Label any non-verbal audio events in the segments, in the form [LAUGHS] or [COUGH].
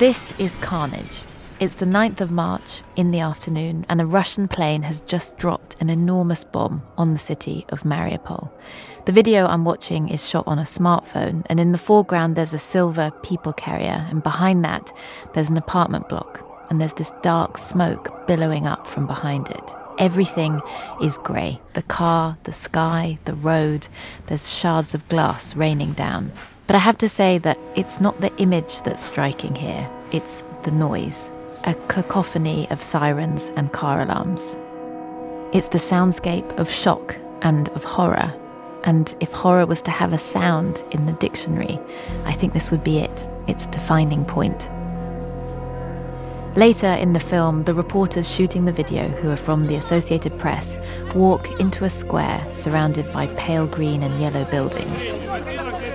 This is carnage. It's the 9th of March in the afternoon, and a Russian plane has just dropped an enormous bomb on the city of Mariupol. The video I'm watching is shot on a smartphone, and in the foreground there's a silver people carrier, and behind that there's an apartment block, and there's this dark smoke billowing up from behind it. Everything is grey the car, the sky, the road, there's shards of glass raining down. But I have to say that it's not the image that's striking here, it's the noise a cacophony of sirens and car alarms. It's the soundscape of shock and of horror. And if horror was to have a sound in the dictionary, I think this would be it, its defining point. Later in the film, the reporters shooting the video, who are from the Associated Press, walk into a square surrounded by pale green and yellow buildings.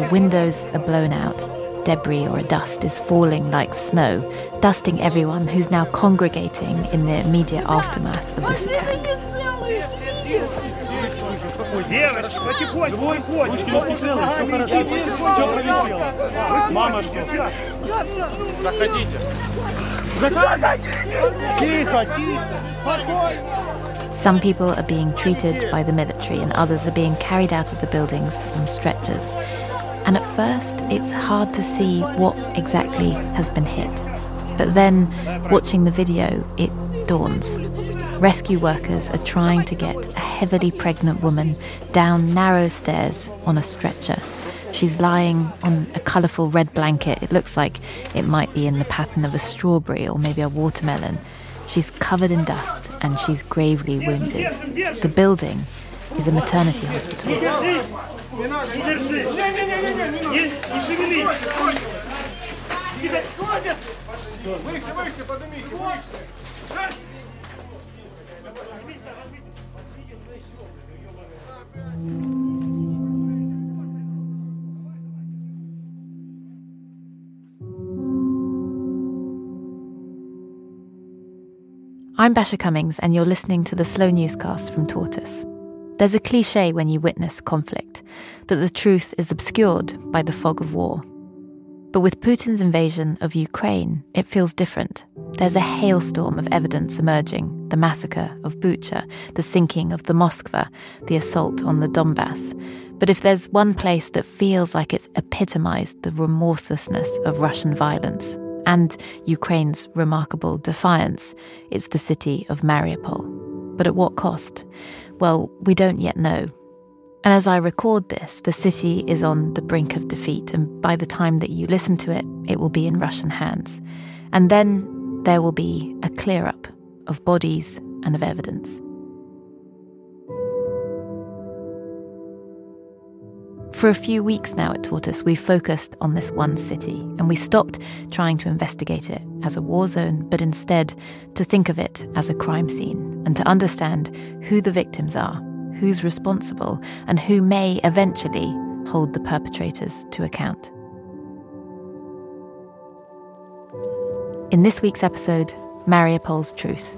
The windows are blown out. Debris or dust is falling like snow, dusting everyone who's now congregating in the immediate aftermath of this attack. Some people are being treated by the military, and others are being carried out of the buildings on stretchers. And at first, it's hard to see what exactly has been hit. But then, watching the video, it dawns. Rescue workers are trying to get a heavily pregnant woman down narrow stairs on a stretcher. She's lying on a colourful red blanket. It looks like it might be in the pattern of a strawberry or maybe a watermelon. She's covered in dust and she's gravely wounded. The building is a maternity hospital. I'm Basia Cummings, and you're listening to the Slow Newscast from Tortoise. There's a cliche when you witness conflict that the truth is obscured by the fog of war. But with Putin's invasion of Ukraine, it feels different. There's a hailstorm of evidence emerging the massacre of Bucha, the sinking of the Moskva, the assault on the Donbass. But if there's one place that feels like it's epitomized the remorselessness of Russian violence and Ukraine's remarkable defiance, it's the city of Mariupol. But at what cost? Well, we don't yet know. And as I record this, the city is on the brink of defeat, and by the time that you listen to it, it will be in Russian hands. And then there will be a clear up of bodies and of evidence. For a few weeks now at Tortoise, we've focused on this one city, and we stopped trying to investigate it as a war zone, but instead to think of it as a crime scene and to understand who the victims are, who's responsible, and who may eventually hold the perpetrators to account. In this week's episode, Mariupol's truth.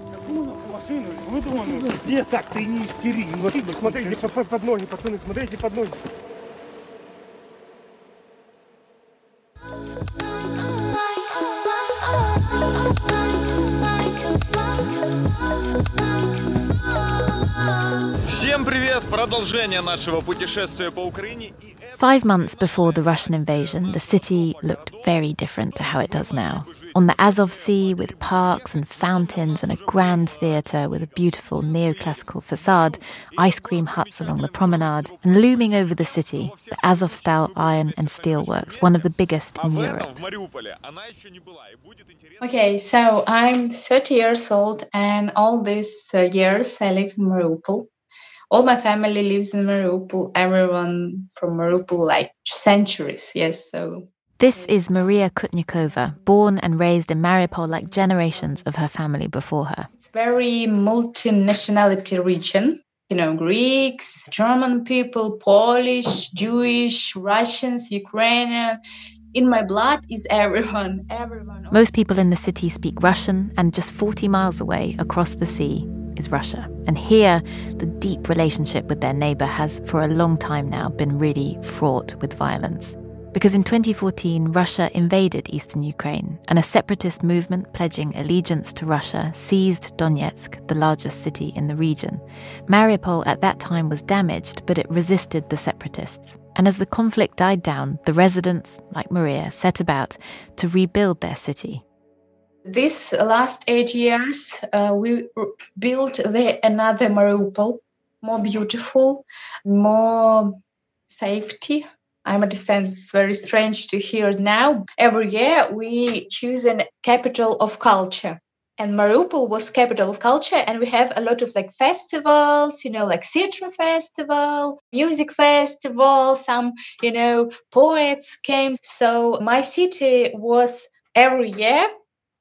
Five months before the Russian invasion, the city looked very different to how it does now. On the Azov Sea, with parks and fountains and a grand theatre with a beautiful neoclassical facade, ice cream huts along the promenade, and looming over the city, the Azovstal Iron and Steel Works, one of the biggest in Europe. Okay, so I'm 30 years old, and all these uh, years I live in Mariupol. All my family lives in Mariupol. Everyone from Mariupol, like centuries. Yes, so. This is Maria Kutnikova, born and raised in Mariupol like generations of her family before her. It's very multinationality region. You know, Greeks, German people, Polish, Jewish, Russians, Ukrainian, in my blood is everyone, everyone. Most people in the city speak Russian, and just 40 miles away across the sea is Russia. And here, the deep relationship with their neighbour has, for a long time now, been really fraught with violence. Because in 2014, Russia invaded eastern Ukraine, and a separatist movement pledging allegiance to Russia seized Donetsk, the largest city in the region. Mariupol at that time was damaged, but it resisted the separatists. And as the conflict died down, the residents, like Maria, set about to rebuild their city. This last eight years, uh, we built the another Mariupol, more beautiful, more safety. I understand it's very strange to hear now. Every year we choose a capital of culture. And Mariupol was capital of culture, and we have a lot of like festivals, you know, like theater festival, music festival. Some, you know, poets came. So my city was every year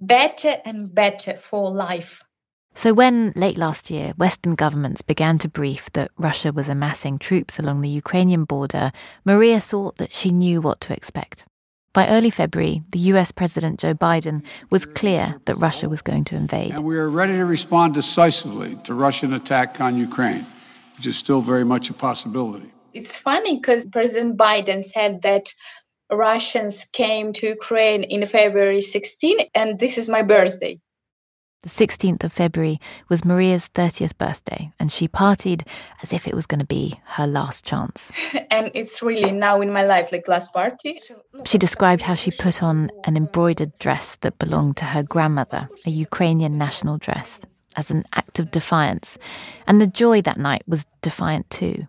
better and better for life. So, when late last year Western governments began to brief that Russia was amassing troops along the Ukrainian border, Maria thought that she knew what to expect. By early February, the US President Joe Biden was clear that Russia was going to invade. And we are ready to respond decisively to Russian attack on Ukraine, which is still very much a possibility. It's funny because President Biden said that Russians came to Ukraine in February 16, and this is my birthday. The 16th of February was Maria's 30th birthday, and she partied as if it was going to be her last chance. [LAUGHS] and it's really now in my life, like last party. She described how she put on an embroidered dress that belonged to her grandmother, a Ukrainian national dress, as an act of defiance. And the joy that night was defiant too.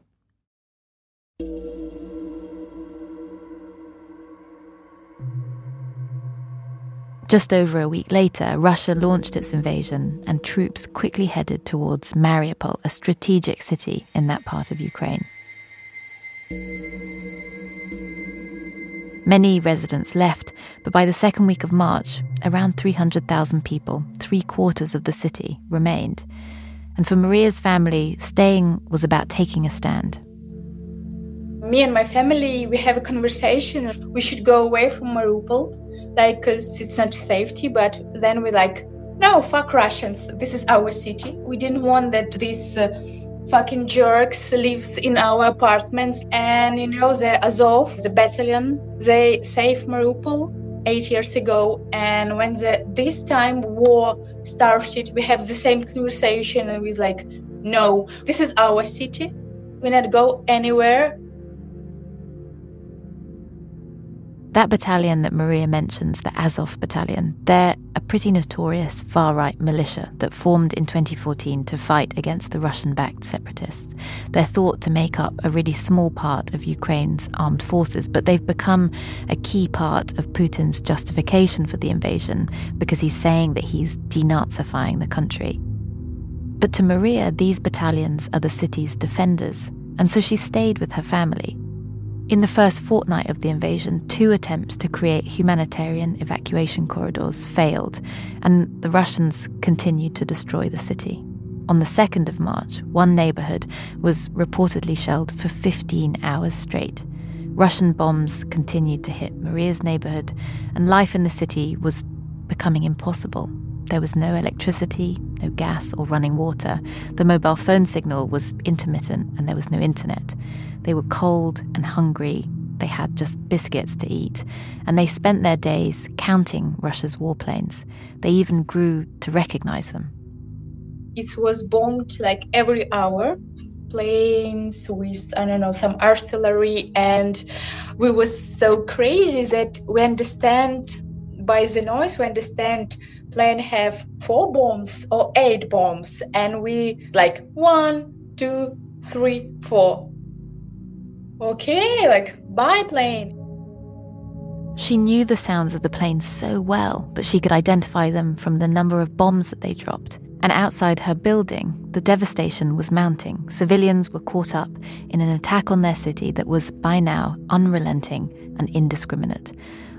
Just over a week later, Russia launched its invasion, and troops quickly headed towards Mariupol, a strategic city in that part of Ukraine. Many residents left, but by the second week of March, around 300,000 people, three quarters of the city, remained. And for Maria's family, staying was about taking a stand. Me and my family, we have a conversation. We should go away from Mariupol like because it's not safety but then we're like no fuck russians. This is our city. We didn't want that these uh, fucking jerks lives in our apartments. And you know the azov the battalion they saved mariupol eight years ago. And when the this time war started we have the same conversation and we was like no this is our city. We not go anywhere That battalion that Maria mentions, the Azov Battalion, they're a pretty notorious far right militia that formed in 2014 to fight against the Russian backed separatists. They're thought to make up a really small part of Ukraine's armed forces, but they've become a key part of Putin's justification for the invasion because he's saying that he's denazifying the country. But to Maria, these battalions are the city's defenders, and so she stayed with her family. In the first fortnight of the invasion, two attempts to create humanitarian evacuation corridors failed, and the Russians continued to destroy the city. On the 2nd of March, one neighborhood was reportedly shelled for 15 hours straight. Russian bombs continued to hit Maria's neighborhood, and life in the city was becoming impossible. There was no electricity, no gas or running water. The mobile phone signal was intermittent and there was no internet. They were cold and hungry. They had just biscuits to eat. And they spent their days counting Russia's warplanes. They even grew to recognize them. It was bombed like every hour planes with i don't know some artillery and we was so crazy that we understand by the noise we understand plane have four bombs or eight bombs and we like one two three four okay like biplane. she knew the sounds of the planes so well that she could identify them from the number of bombs that they dropped. And outside her building, the devastation was mounting. Civilians were caught up in an attack on their city that was, by now, unrelenting and indiscriminate.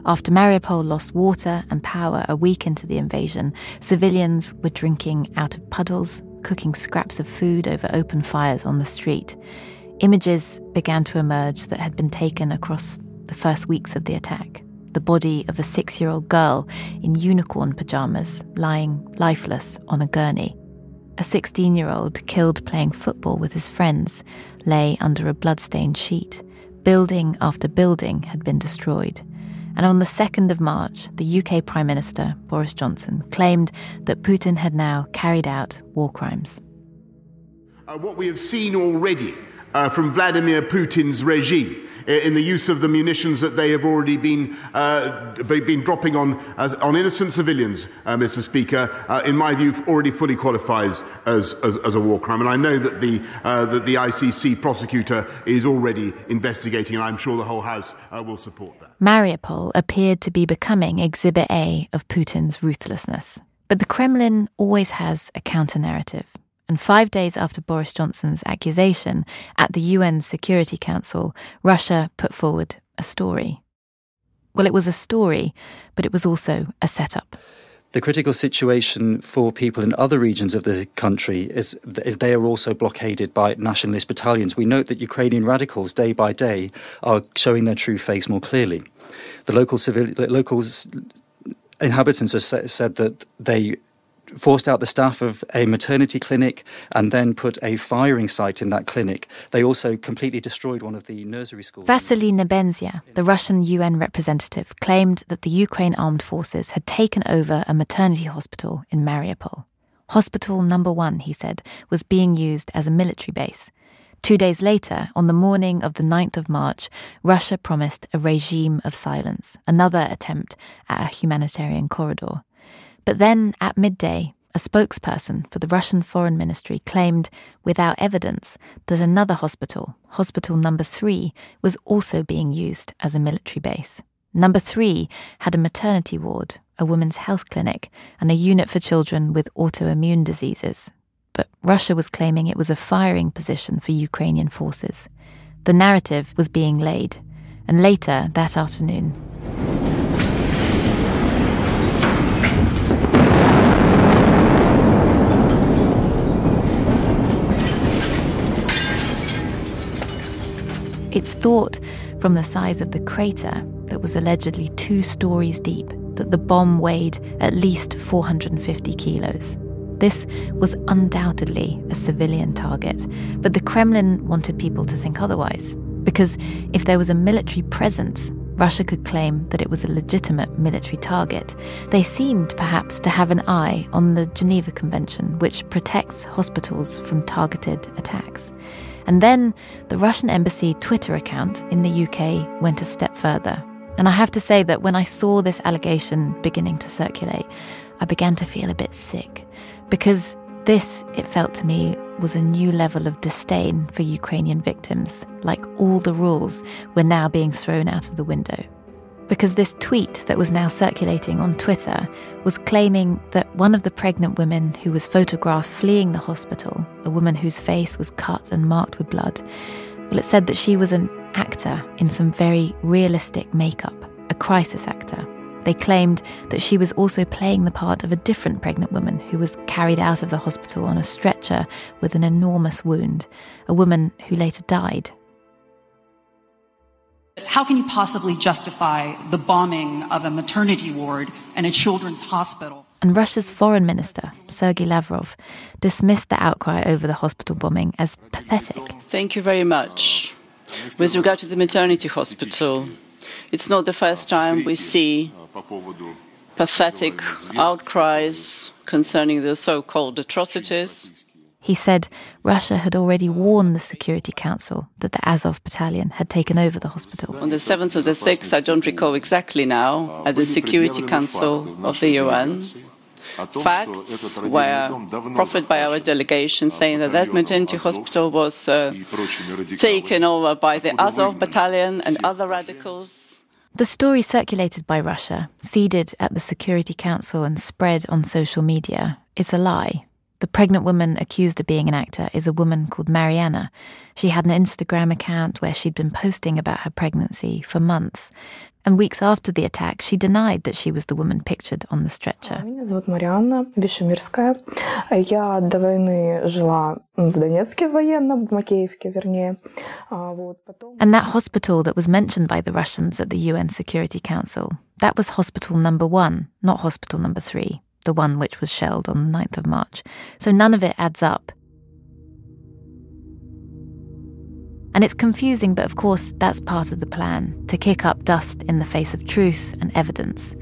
After Mariupol lost water and power a week into the invasion, civilians were drinking out of puddles, cooking scraps of food over open fires on the street. Images began to emerge that had been taken across the first weeks of the attack. The body of a six year old girl in unicorn pajamas lying lifeless on a gurney. A 16 year old killed playing football with his friends lay under a blood-stained sheet. Building after building had been destroyed. And on the 2nd of March, the UK Prime Minister, Boris Johnson, claimed that Putin had now carried out war crimes. Uh, what we have seen already uh, from Vladimir Putin's regime in the use of the munitions that they have already been, uh, been dropping on, on innocent civilians, uh, Mr. Speaker, uh, in my view, already fully qualifies as, as, as, a war crime. And I know that the, uh, that the ICC prosecutor is already investigating, and I'm sure the whole House uh, will support that. Mariupol appeared to be becoming Exhibit A of Putin's ruthlessness. But the Kremlin always has a counter narrative. And five days after Boris Johnson's accusation at the UN Security Council, Russia put forward a story. Well, it was a story, but it was also a setup. The critical situation for people in other regions of the country is, is, they are also blockaded by nationalist battalions. We note that Ukrainian radicals, day by day, are showing their true face more clearly. The local civil, locals inhabitants have said that they forced out the staff of a maternity clinic and then put a firing site in that clinic. They also completely destroyed one of the nursery schools. Vasily Nebenzia, the Russian UN representative, claimed that the Ukraine armed forces had taken over a maternity hospital in Mariupol. Hospital number one, he said, was being used as a military base. Two days later, on the morning of the 9th of March, Russia promised a regime of silence, another attempt at a humanitarian corridor. But then, at midday, a spokesperson for the Russian Foreign Ministry claimed, without evidence, that another hospital, Hospital Number 3, was also being used as a military base. Number 3 had a maternity ward, a women's health clinic, and a unit for children with autoimmune diseases. But Russia was claiming it was a firing position for Ukrainian forces. The narrative was being laid, and later that afternoon, It's thought, from the size of the crater that was allegedly two stories deep, that the bomb weighed at least 450 kilos. This was undoubtedly a civilian target, but the Kremlin wanted people to think otherwise. Because if there was a military presence, Russia could claim that it was a legitimate military target. They seemed perhaps to have an eye on the Geneva Convention, which protects hospitals from targeted attacks. And then the Russian embassy Twitter account in the UK went a step further. And I have to say that when I saw this allegation beginning to circulate, I began to feel a bit sick. Because this, it felt to me, was a new level of disdain for Ukrainian victims, like all the rules were now being thrown out of the window because this tweet that was now circulating on Twitter was claiming that one of the pregnant women who was photographed fleeing the hospital, a woman whose face was cut and marked with blood, well, it said that she was an actor in some very realistic makeup, a crisis actor. They claimed that she was also playing the part of a different pregnant woman who was carried out of the hospital on a stretcher with an enormous wound, a woman who later died how can you possibly justify the bombing of a maternity ward and a children's hospital? And Russia's foreign minister, Sergei Lavrov, dismissed the outcry over the hospital bombing as pathetic. Thank you very much. With regard to the maternity hospital, it's not the first time we see pathetic outcries concerning the so called atrocities. He said Russia had already warned the Security Council that the Azov battalion had taken over the hospital. On the 7th of the 6th, I don't recall exactly now, at the Security Council of the UN, facts were proffered by our delegation saying that that maternity hospital was uh, taken over by the Azov battalion and other radicals. The story circulated by Russia, seeded at the Security Council and spread on social media, is a lie. The pregnant woman accused of being an actor is a woman called Mariana. She had an Instagram account where she'd been posting about her pregnancy for months. And weeks after the attack, she denied that she was the woman pictured on the stretcher. Меня зовут Марианна Вишемирская. Я до войны жила в Донецке военном, в Макеевке, вернее. And that hospital that was mentioned by the Russians at the UN Security Council, that was hospital number one, not hospital number three the one which was shelled on the 9th of March. So none of it adds up. And it's confusing, but of course, that's part of the plan to kick up dust in the face of truth and evidence.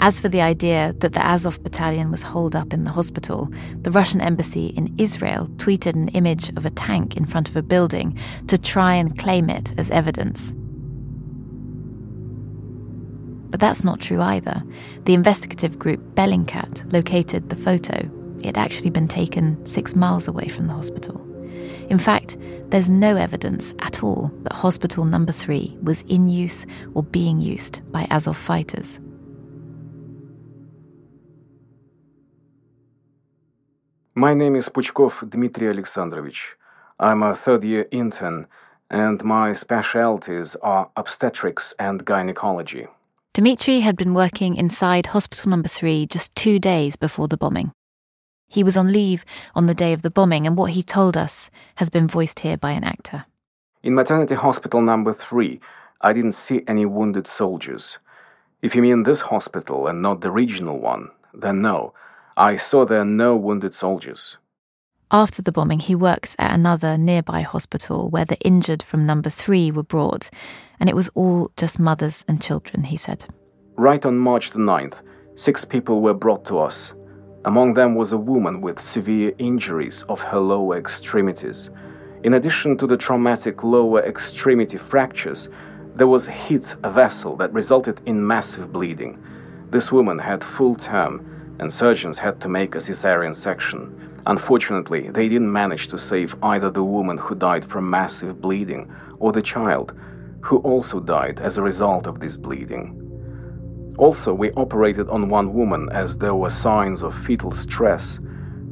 As for the idea that the Azov battalion was holed up in the hospital, the Russian embassy in Israel tweeted an image of a tank in front of a building to try and claim it as evidence. But that's not true either. The investigative group Bellingcat located the photo. It had actually been taken six miles away from the hospital. In fact, there's no evidence at all that hospital number three was in use or being used by Azov fighters. My name is Puchkov Dmitry Alexandrovich. I'm a third year intern, and my specialties are obstetrics and gynecology. Dmitry had been working inside Hospital Number 3 just two days before the bombing. He was on leave on the day of the bombing, and what he told us has been voiced here by an actor. In Maternity Hospital Number 3, I didn't see any wounded soldiers. If you mean this hospital and not the regional one, then no, I saw there no wounded soldiers. After the bombing, he worked at another nearby hospital where the injured from number three were brought, and it was all just mothers and children, he said. Right on March the 9th, six people were brought to us. Among them was a woman with severe injuries of her lower extremities. In addition to the traumatic lower extremity fractures, there was hit a vessel that resulted in massive bleeding. This woman had full term, and surgeons had to make a cesarean section. Unfortunately, they didn't manage to save either the woman who died from massive bleeding or the child, who also died as a result of this bleeding. Also, we operated on one woman as there were signs of fetal stress.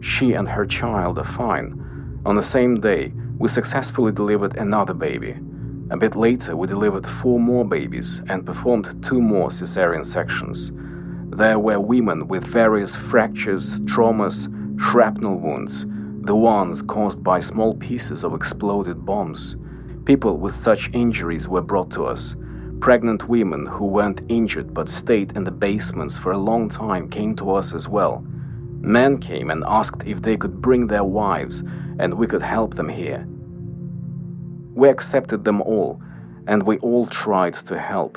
She and her child are fine. On the same day, we successfully delivered another baby. A bit later, we delivered four more babies and performed two more cesarean sections. There were women with various fractures, traumas, shrapnel wounds, the ones caused by small pieces of exploded bombs. People with such injuries were brought to us. Pregnant women who weren't injured but stayed in the basements for a long time came to us as well. Men came and asked if they could bring their wives and we could help them here. We accepted them all, and we all tried to help.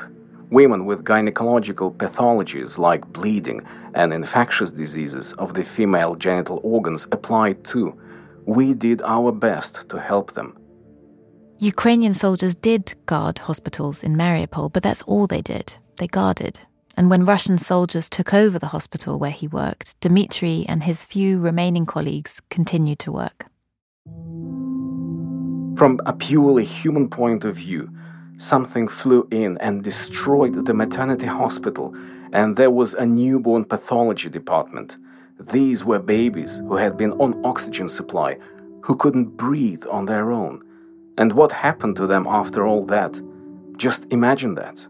Women with gynecological pathologies like bleeding and infectious diseases of the female genital organs applied too. We did our best to help them. Ukrainian soldiers did guard hospitals in Mariupol, but that's all they did. They guarded. And when Russian soldiers took over the hospital where he worked, Dmitry and his few remaining colleagues continued to work. From a purely human point of view, something flew in and destroyed the maternity hospital, and there was a newborn pathology department. These were babies who had been on oxygen supply, who couldn't breathe on their own. And what happened to them after all that? Just imagine that.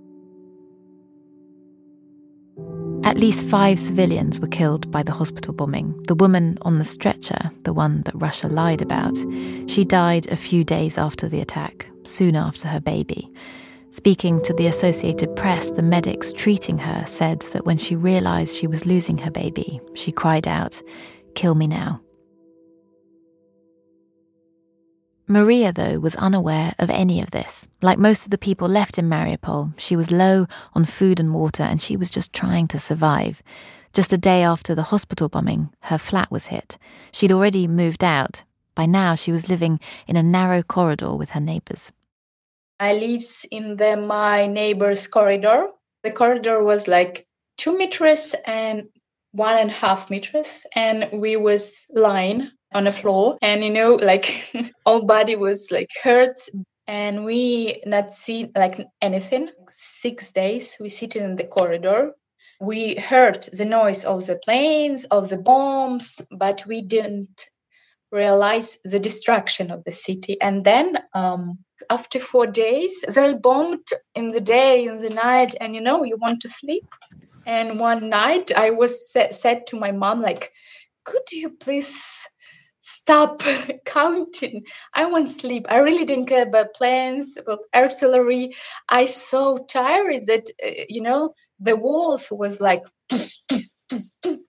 At least five civilians were killed by the hospital bombing. The woman on the stretcher, the one that Russia lied about, she died a few days after the attack, soon after her baby. Speaking to the Associated Press, the medics treating her said that when she realized she was losing her baby, she cried out, Kill me now. Maria, though, was unaware of any of this. Like most of the people left in Mariupol, she was low on food and water and she was just trying to survive. Just a day after the hospital bombing, her flat was hit. She'd already moved out. By now, she was living in a narrow corridor with her neighbors. I lives in the my neighbor's corridor. The corridor was like two meters and one and a half meters, and we was lying on the floor. And you know like [LAUGHS] all body was like hurt. And we not see like anything. Six days we sitting in the corridor. We heard the noise of the planes of the bombs but we didn't realize the destruction of the city. And then um, after four days they bombed in the day in the night. And you know you want to sleep? And one night i was said to my mom like could you please stop [LAUGHS] counting. I want sleep. I really didn't care about plans, about artillery. I so tired that uh, you know the walls was like,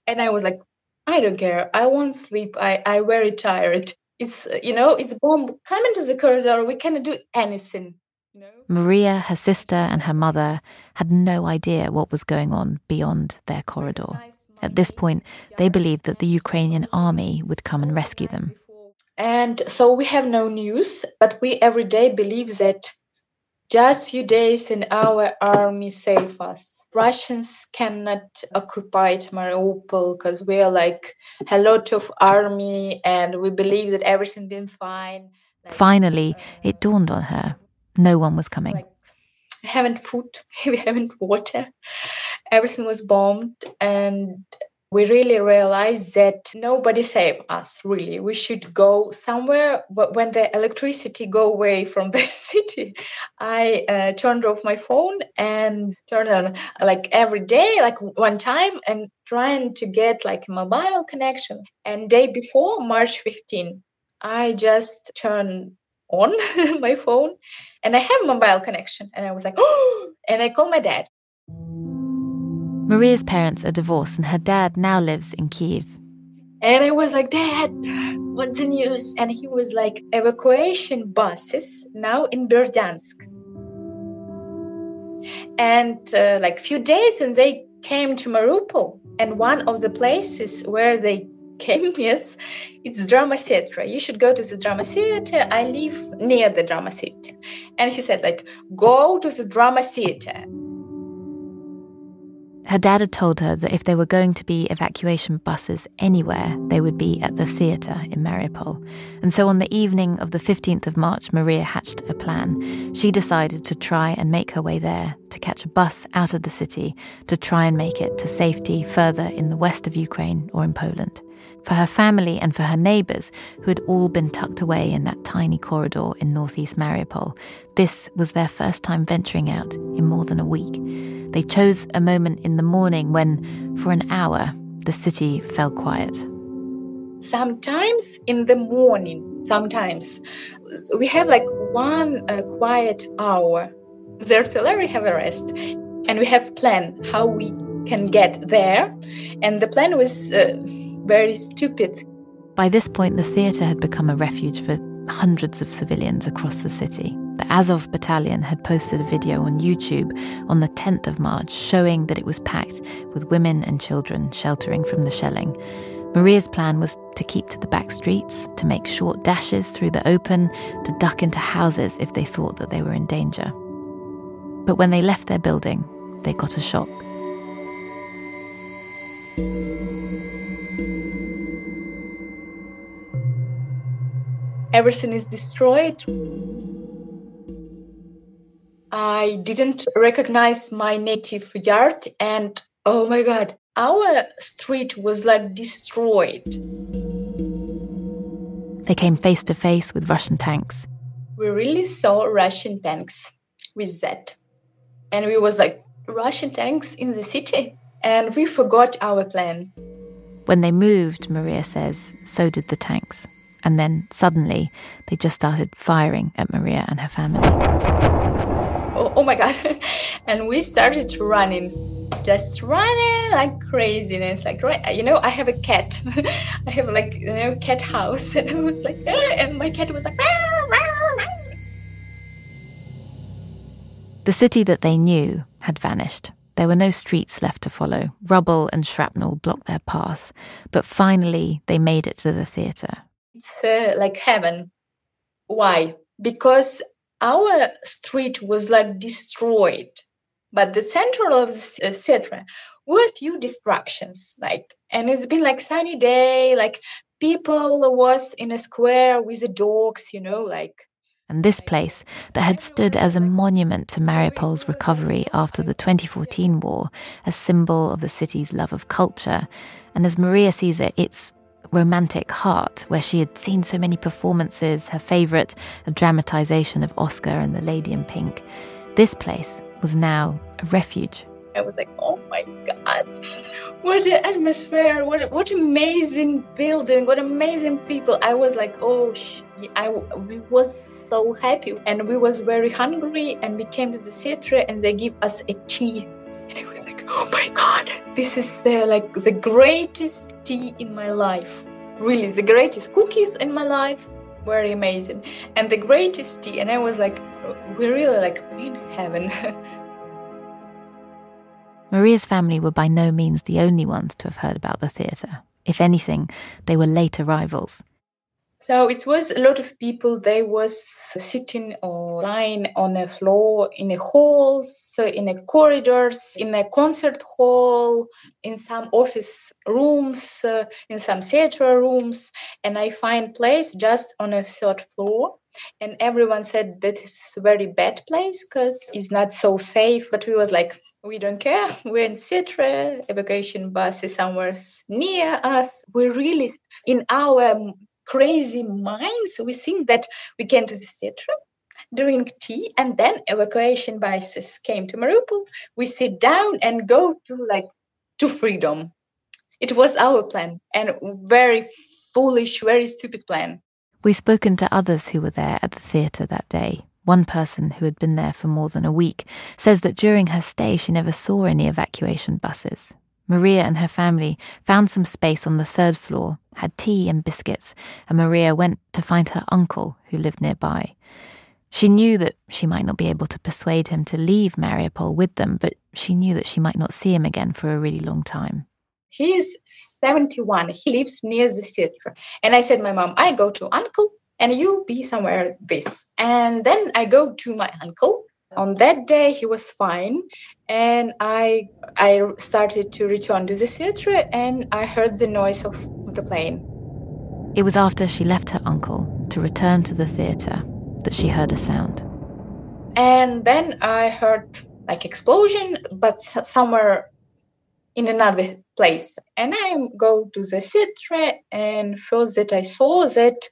and I was like, I don't care. I want sleep. I I very tired. It's you know it's bomb. Come into the corridor. We cannot do anything. Maria, her sister, and her mother had no idea what was going on beyond their corridor. At this point, they believed that the Ukrainian army would come and rescue them. And so we have no news, but we every day believe that just few days and our army save us. Russians cannot occupy Mariupol because we are like a lot of army and we believe that everything been fine. Finally, it dawned on her. No one was coming. Like, we [LAUGHS] haven't food, [LAUGHS] we haven't water. Everything was bombed, and we really realized that nobody saved us really we should go somewhere But when the electricity go away from [LAUGHS] the city i uh, turned off my phone and turned on like every day like one time and trying to get like mobile connection and day before march 15 i just turned on [LAUGHS] my phone and I have mobile connection. And I was like, oh, [GASPS] and I called my dad. Maria's parents are divorced and her dad now lives in Kiev. And I was like, Dad, what's the news? And he was like, evacuation buses now in Berdyansk. And uh, like few days and they came to Mariupol. And one of the places where they came, [LAUGHS] yes, it's drama theater. You should go to the drama theater. I live near the drama theater. And he said, like, go to the drama theater. Her dad had told her that if there were going to be evacuation buses anywhere, they would be at the theatre in Mariupol. And so on the evening of the 15th of March, Maria hatched a plan. She decided to try and make her way there, to catch a bus out of the city, to try and make it to safety further in the west of Ukraine or in Poland for her family and for her neighbours, who had all been tucked away in that tiny corridor in northeast Mariupol. This was their first time venturing out in more than a week. They chose a moment in the morning when, for an hour, the city fell quiet. Sometimes in the morning, sometimes we have like one uh, quiet hour. The artillery have a rest, and we have plan how we can get there. And the plan was. Uh, very stupid. By this point, the theatre had become a refuge for hundreds of civilians across the city. The Azov battalion had posted a video on YouTube on the 10th of March showing that it was packed with women and children sheltering from the shelling. Maria's plan was to keep to the back streets, to make short dashes through the open, to duck into houses if they thought that they were in danger. But when they left their building, they got a shock. Everything is destroyed. I didn't recognize my native yard, and oh my god, our street was like destroyed. They came face to face with Russian tanks. We really saw Russian tanks with that. And we was like, Russian tanks in the city? And we forgot our plan. When they moved, Maria says, so did the tanks and then suddenly they just started firing at Maria and her family. oh, oh my god. [LAUGHS] And we started running just running like craziness. Like right you know i have a cat. [LAUGHS] I have like you know cat house. [LAUGHS] And i was like ah, and my cat was like ah, ah, ah. the city that they knew had vanished. There were no streets left to follow. Rubble and shrapnel blocked their path. But finally they made it to the theatre it's uh, like heaven. Why? Because our street was like destroyed but the center of the uh, theater were a few distractions like and it's been like sunny day like people was in a square with the dogs you know like and this place that had stood as a monument to Mariupol's recovery after the 2014 war, a symbol of the city's love of culture, and as Maria sees it, its romantic heart, where she had seen so many performances, her favourite, a dramatisation of Oscar and the Lady in Pink. This place was now a refuge. I was like, oh my God, what an atmosphere, what, what amazing building, what amazing people. I was like, oh, sh-. I we was so happy and we was very hungry and we came to the theater and they give us a tea. And I was like, oh my God, this is uh, like the greatest tea in my life. Really, the greatest cookies in my life. Very amazing. And the greatest tea. And I was like, we're really like in heaven. [LAUGHS] Maria's family were by no means the only ones to have heard about the theatre. If anything, they were late arrivals. So it was a lot of people. They was sitting or lying on a floor in a halls, in a corridors, in a concert hall, in some office rooms, in some theater rooms, and I find place just on a third floor. And everyone said that is very bad place because it's not so safe. But we was like, we don't care. We're in Citra. Evacuation bus is somewhere near us. We're really in our crazy minds, we think that we came to the theater, drink tea, and then evacuation buses came to Mariupol. We sit down and go to like to freedom. It was our plan and very foolish, very stupid plan. We've spoken to others who were there at the theatre that day. One person who had been there for more than a week says that during her stay she never saw any evacuation buses. Maria and her family found some space on the third floor, had tea and biscuits, and Maria went to find her uncle who lived nearby. She knew that she might not be able to persuade him to leave Mariupol with them, but she knew that she might not see him again for a really long time. He is 71. He lives near the theater. And I said, My mom, I go to uncle and you be somewhere this. And then I go to my uncle on that day he was fine and i i started to return to the theater and i heard the noise of the plane. It was after she left her uncle to return to the theater that she heard a sound. And then i heard like explosion but somewhere in another place. And i go to the theater and first that i saw that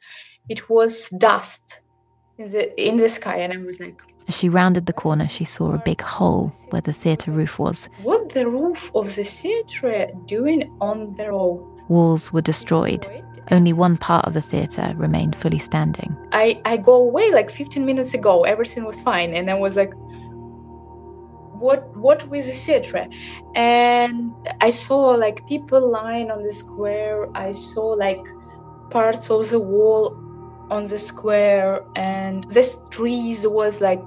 it was dust in the in the sky and i was like as she rounded the corner, she saw a big hole where the theatre roof was. What the roof of the theatre doing on the road? Walls were destroyed. Only one part of the theatre remained fully standing. I, I go away like 15 minutes ago. Everything was fine. And I was like, what what with the theatre? And I saw like people lying on the square. I saw like parts of the wall on the square and this trees was like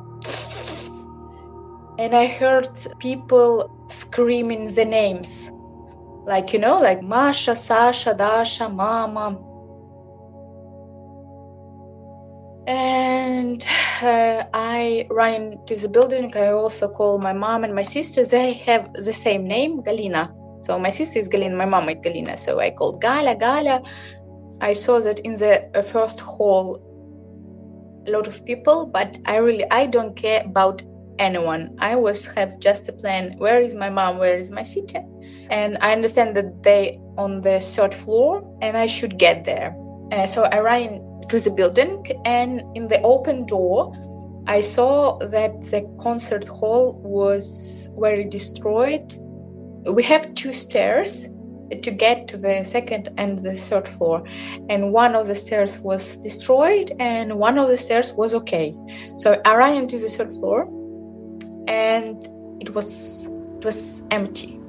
and I heard people screaming the names. Like, you know, like Masha, Sasha, Dasha, Mama. And uh, I ran into the building. I also call my mom and my sister. They have the same name, Galina. So my sister is Galina, my mom is Galina. So I called Gala, Gala. I saw that in the first hall a lot of people but i really i don't care about anyone. I was have just a plan. Where is my mom? Where is my sister? And i understand that they on the third floor and i should get there. Uh, so i ran to the building and in the open door i saw that the concert hall was very destroyed. We have two stairs to get to the second and the third floor and one of the stairs was destroyed and one of the stairs was okay so i ran to the third floor and it was it was empty.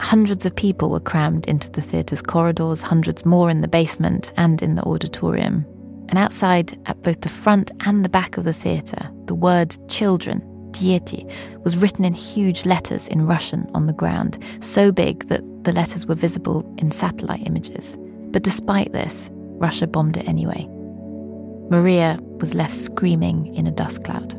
Hundreds of people were crammed into the theatre's corridors, hundreds more in the basement and in the auditorium. And outside, at both the front and the back of the theatre, the word children, Dieti, was written in huge letters in Russian on the ground, so big that the letters were visible in satellite images. But despite this, Russia bombed it anyway. Maria was left screaming in a dust cloud.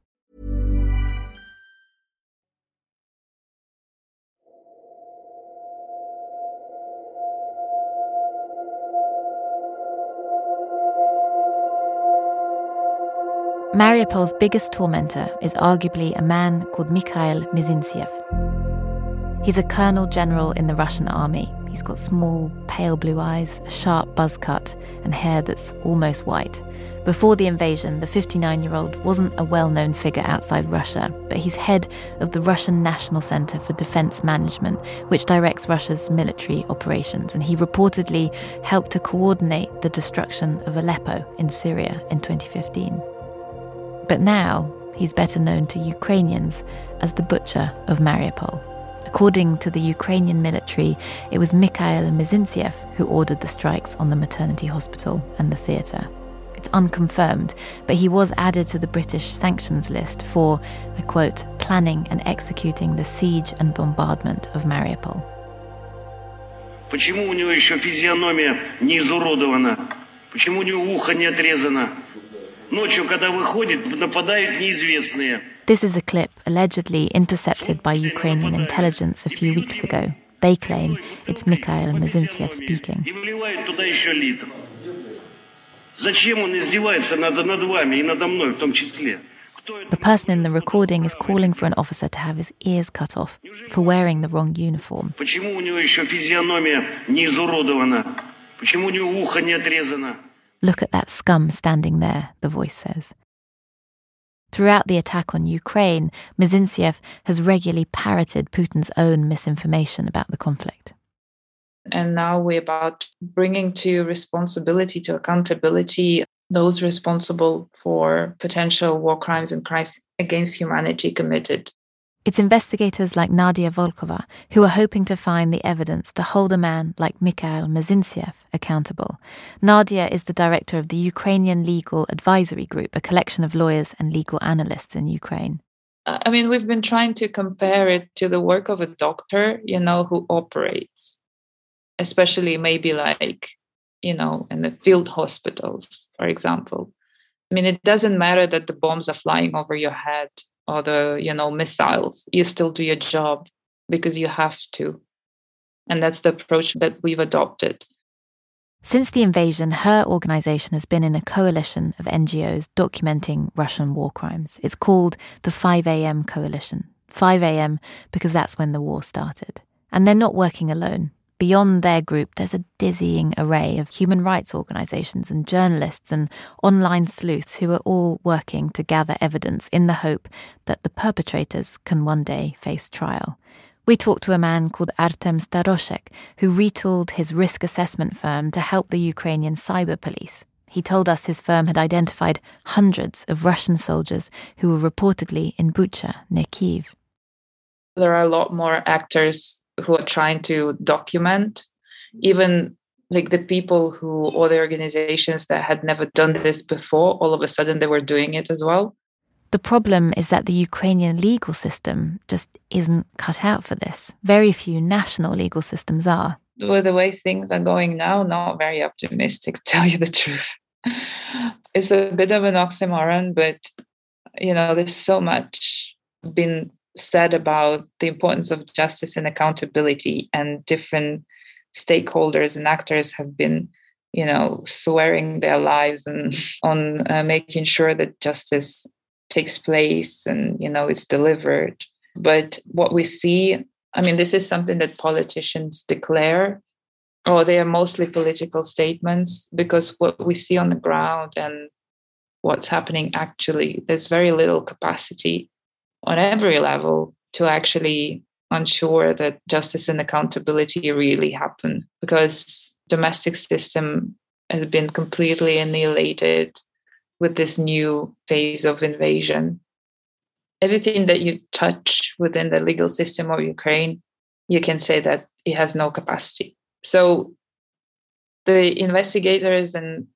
Mariupol's biggest tormentor is arguably a man called Mikhail Mizintsev. He's a colonel general in the Russian army. He's got small, pale blue eyes, a sharp buzz cut, and hair that's almost white. Before the invasion, the 59 year old wasn't a well known figure outside Russia, but he's head of the Russian National Center for Defense Management, which directs Russia's military operations, and he reportedly helped to coordinate the destruction of Aleppo in Syria in 2015. But now, he's better known to Ukrainians as the Butcher of Mariupol. According to the Ukrainian military, it was Mikhail Mizintsev who ordered the strikes on the maternity hospital and the theatre. It's unconfirmed, but he was added to the British sanctions list for, I quote, planning and executing the siege and bombardment of Mariupol. Почему у него еще физиономия не изуродована? Почему у него ухо не отрезано? Ночью, когда выходит, нападают неизвестные. This is a clip allegedly intercepted by Ukrainian intelligence a few weeks ago. They claim it's Mikhail Mizintsev speaking. The person in the recording is calling for an officer to have his ears cut off for wearing the wrong uniform. Почему у него еще физиономия не изуродована? Почему у него ухо не отрезано? Look at that scum standing there, the voice says. Throughout the attack on Ukraine, Mizintsev has regularly parroted Putin's own misinformation about the conflict. And now we're about bringing to responsibility, to accountability, those responsible for potential war crimes and crimes against humanity committed it's investigators like Nadia Volkova who are hoping to find the evidence to hold a man like Mikhail Mizintsev accountable. Nadia is the director of the Ukrainian Legal Advisory Group, a collection of lawyers and legal analysts in Ukraine. I mean, we've been trying to compare it to the work of a doctor, you know, who operates, especially maybe like, you know, in the field hospitals, for example. I mean, it doesn't matter that the bombs are flying over your head or the you know missiles you still do your job because you have to and that's the approach that we've adopted since the invasion, her organisation has been in a coalition of NGOs documenting Russian war crimes. It's called the 5am Coalition. 5 a.m., because that's when the war started. And they're not working alone. Beyond their group, there's a dizzying array of human rights organisations and journalists and online sleuths who are all working to gather evidence in the hope that the perpetrators can one day face trial. We talked to a man called Artem Starosiek, who retooled his risk assessment firm to help the Ukrainian cyber police. He told us his firm had identified hundreds of Russian soldiers who were reportedly in Bucha, near Kiev. There are a lot more actors who are trying to document, even like the people who, or the organizations that had never done this before, all of a sudden they were doing it as well. The problem is that the Ukrainian legal system just isn't cut out for this. Very few national legal systems are. With the way things are going now, not very optimistic, [LAUGHS] to tell you the truth. it's a bit of an oxymoron, but you know, there's so much been said about the importance of justice and accountability, and different stakeholders and actors have been you know swearing their lives and [LAUGHS] on uh, making sure that justice takes place and you know it's delivered. But what we see i mean this is something that politicians declare or they are mostly political statements because what we see on the ground and what's happening actually there's very little capacity on every level to actually ensure that justice and accountability really happen because domestic system has been completely annihilated with this new phase of invasion. Everything that you touch within the legal system of Ukraine, you can say that it has no capacity. So the investigators and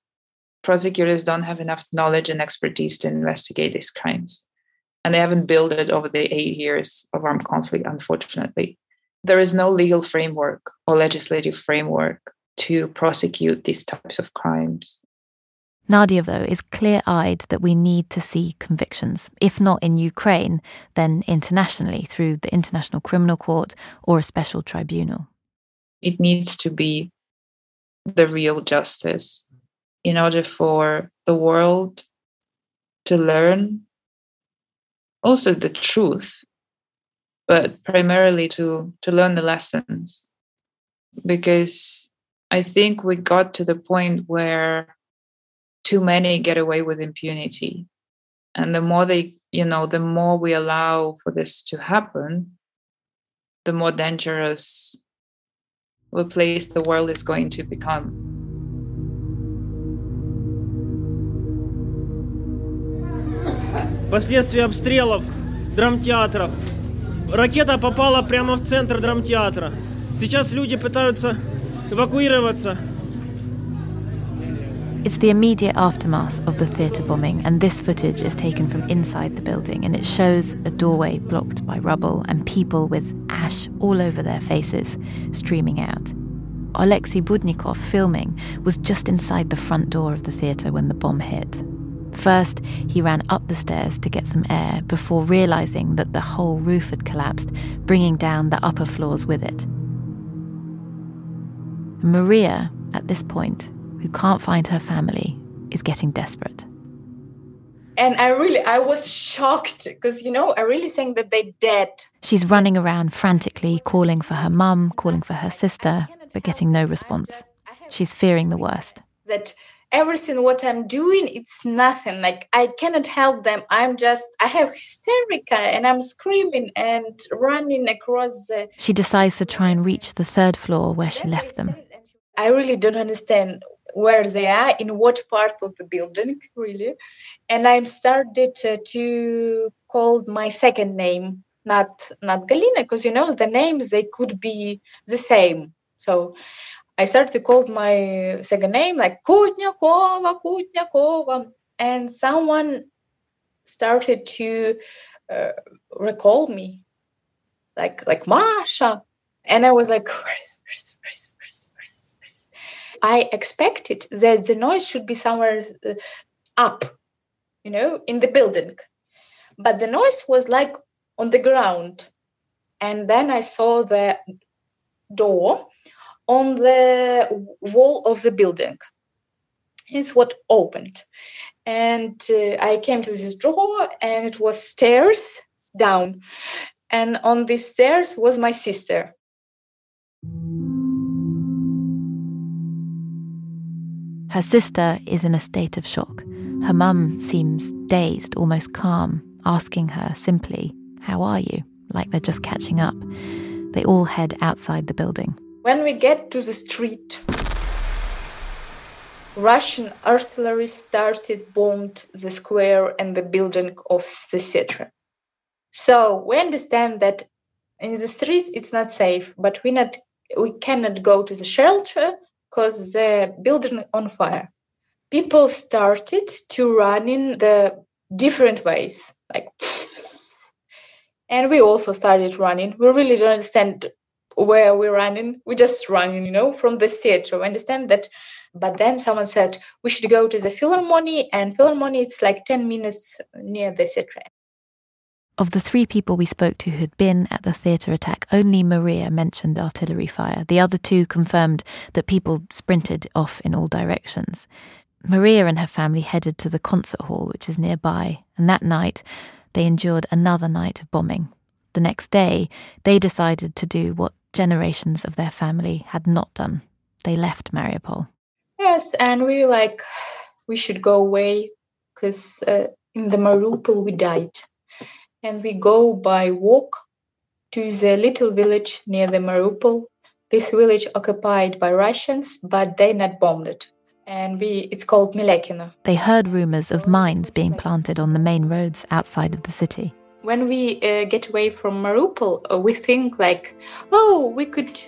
prosecutors don't have enough knowledge and expertise to investigate these crimes. And they haven't built it over the eight years of armed conflict, unfortunately. There is no legal framework or legislative framework to prosecute these types of crimes. Nadia, though, is clear eyed that we need to see convictions, if not in Ukraine, then internationally through the International Criminal Court or a special tribunal. It needs to be the real justice in order for the world to learn also the truth, but primarily to, to learn the lessons. Because I think we got to the point where too many get away with impunity. And the more they, you know, the more we allow for this to happen, the more dangerous a place the world is going to become. Последствия обстрелов драмтеатров. Ракета попала прямо в центр драмтеатра. Сейчас люди пытаются эвакуироваться. It's the immediate aftermath of the theatre bombing, and this footage is taken from inside the building, and it shows a doorway blocked by rubble and people with ash all over their faces streaming out. Alexei Budnikov, filming, was just inside the front door of the theatre when the bomb hit. First, he ran up the stairs to get some air before realizing that the whole roof had collapsed, bringing down the upper floors with it. Maria, at this point, who can't find her family, is getting desperate. And I really, I was shocked because, you know, I really think that they're dead. She's running around frantically, calling for her mum, calling for her sister, but getting no response. She's fearing the worst. That everything what I'm doing, it's nothing. Like I cannot help them. I'm just, I have hysterica and I'm screaming and running across the. She decides to try and reach the third floor where she left them. I really don't understand where they are in what part of the building [LAUGHS] really and i started to, to call my second name not not galina because you know the names they could be the same so i started to call my second name like kutnyakova kutnyakova and someone started to uh, recall me like like masha and i was like I expected that the noise should be somewhere uh, up, you know, in the building. But the noise was like on the ground. And then I saw the door on the wall of the building. It's what opened. And uh, I came to this door, and it was stairs down. and on these stairs was my sister. Her sister is in a state of shock. Her mum seems dazed, almost calm, asking her simply, How are you? like they're just catching up. They all head outside the building. When we get to the street, Russian artillery started bombed the square and the building of the theater. So we understand that in the streets it's not safe, but we not we cannot go to the shelter because the building on fire. People started to run in the different ways, like, [LAUGHS] and we also started running. We really don't understand where we're running. We just running, you know, from the theater. We understand that but then someone said we should go to the Philharmonie, and Philharmonie it's like 10 minutes near the theatre. Of the three people we spoke to who'd been at the theatre attack, only Maria mentioned artillery fire. The other two confirmed that people sprinted off in all directions. Maria and her family headed to the concert hall, which is nearby, and that night they endured another night of bombing. The next day, they decided to do what generations of their family had not done. They left Mariupol. Yes, and we like we should go away because uh, in the Mariupol we died, and we go by walk to the little village near the Mariupol. This village occupied by Russians, but they not bombed it. And we, it's called Melekino. They heard rumors of mines being planted on the main roads outside of the city. When we uh, get away from Mariupol, uh, we think like, oh, we could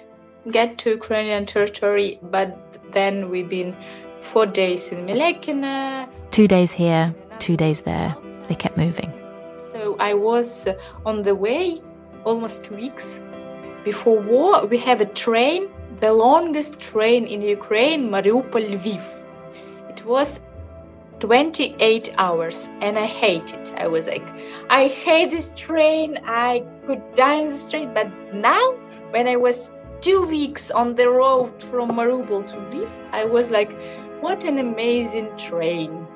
get to Ukrainian territory, but then we've been four days in Milekina. Two days here, two days there. They kept moving. So I was on the way almost two weeks. Before war, we have a train, the longest train in Ukraine, Mariupol Lviv. It was 28 hours and I hate it. I was like, I hate this train. I could die in this train. But now, when I was two weeks on the road from Mariupol to Lviv, I was like, what an amazing train.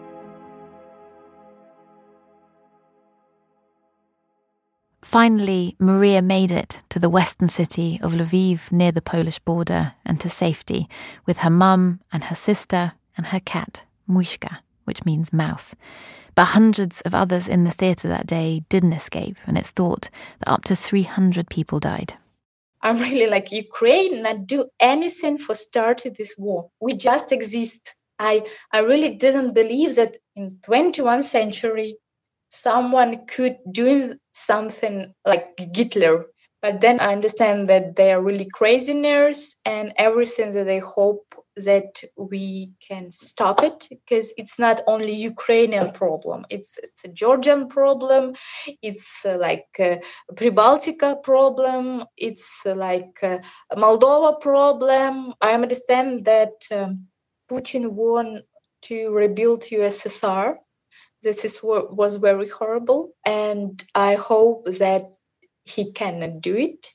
Finally, Maria made it to the western city of Lviv near the Polish border and to safety with her mum and her sister and her cat, Mushka, which means mouse. But hundreds of others in the theatre that day didn't escape, and it's thought that up to 300 people died. I'm really like Ukraine not do anything for starting this war. We just exist. I I really didn't believe that in 21st century someone could do something like Hitler. But then I understand that they are really crazy craziness and everything that they hope that we can stop it because it's not only Ukrainian problem. It's it's a Georgian problem. It's uh, like a Pribaltica problem. It's uh, like a Moldova problem. I understand that um, Putin won to rebuild USSR. This is was very horrible, and I hope that he cannot do it.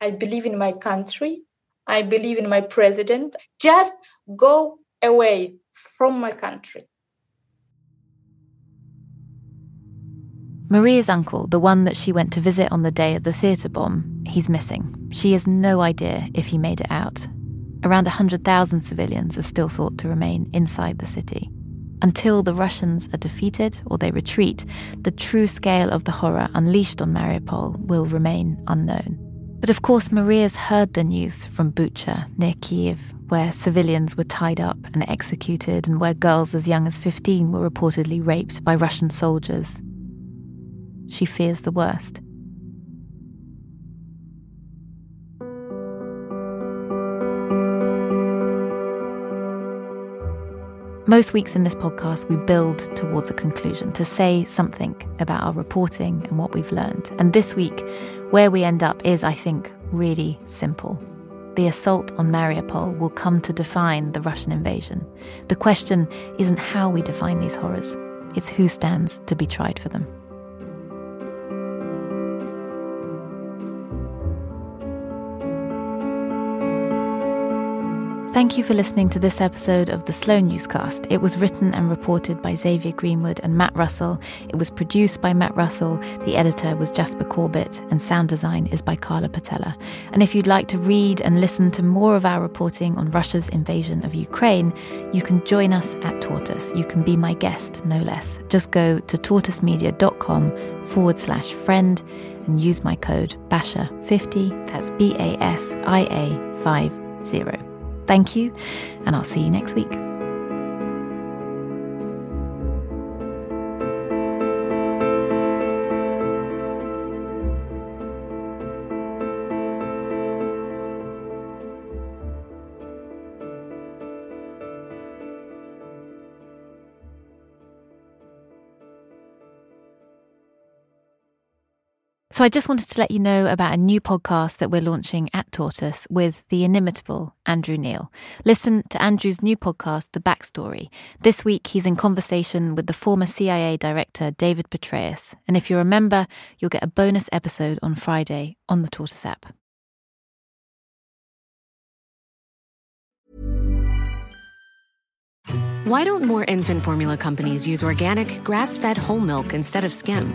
I believe in my country. I believe in my president. Just go away from my country. Maria's uncle, the one that she went to visit on the day of the theatre bomb, he's missing. She has no idea if he made it out. Around 100,000 civilians are still thought to remain inside the city. Until the Russians are defeated or they retreat, the true scale of the horror unleashed on Mariupol will remain unknown. But of course, Maria's heard the news from Bucha, near Kiev, where civilians were tied up and executed, and where girls as young as 15 were reportedly raped by Russian soldiers. She fears the worst. Most weeks in this podcast, we build towards a conclusion to say something about our reporting and what we've learned. And this week, where we end up is, I think, really simple. The assault on Mariupol will come to define the Russian invasion. The question isn't how we define these horrors, it's who stands to be tried for them. Thank you for listening to this episode of the Slow Newscast. It was written and reported by Xavier Greenwood and Matt Russell. It was produced by Matt Russell. The editor was Jasper Corbett, and sound design is by Carla Patella. And if you'd like to read and listen to more of our reporting on Russia's invasion of Ukraine, you can join us at Tortoise. You can be my guest, no less. Just go to tortoisemedia.com forward slash friend and use my code BASIA50, that's B A S I A 50. Thank you, and I'll see you next week. So I just wanted to let you know about a new podcast that we're launching at Tortoise with the inimitable Andrew Neil. Listen to Andrew's new podcast, The Backstory. This week he's in conversation with the former CIA director David Petraeus. And if you're a member, you'll get a bonus episode on Friday on the Tortoise app. Why don't more infant formula companies use organic, grass fed whole milk instead of skim?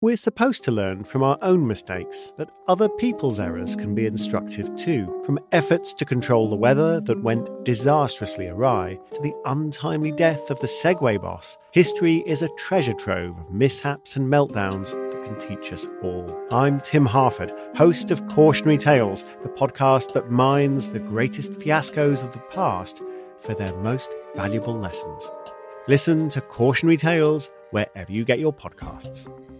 We're supposed to learn from our own mistakes, but other people's errors can be instructive too. From efforts to control the weather that went disastrously awry to the untimely death of the Segway boss, history is a treasure trove of mishaps and meltdowns that can teach us all. I'm Tim Harford, host of Cautionary Tales, the podcast that mines the greatest fiascos of the past for their most valuable lessons. Listen to Cautionary Tales wherever you get your podcasts.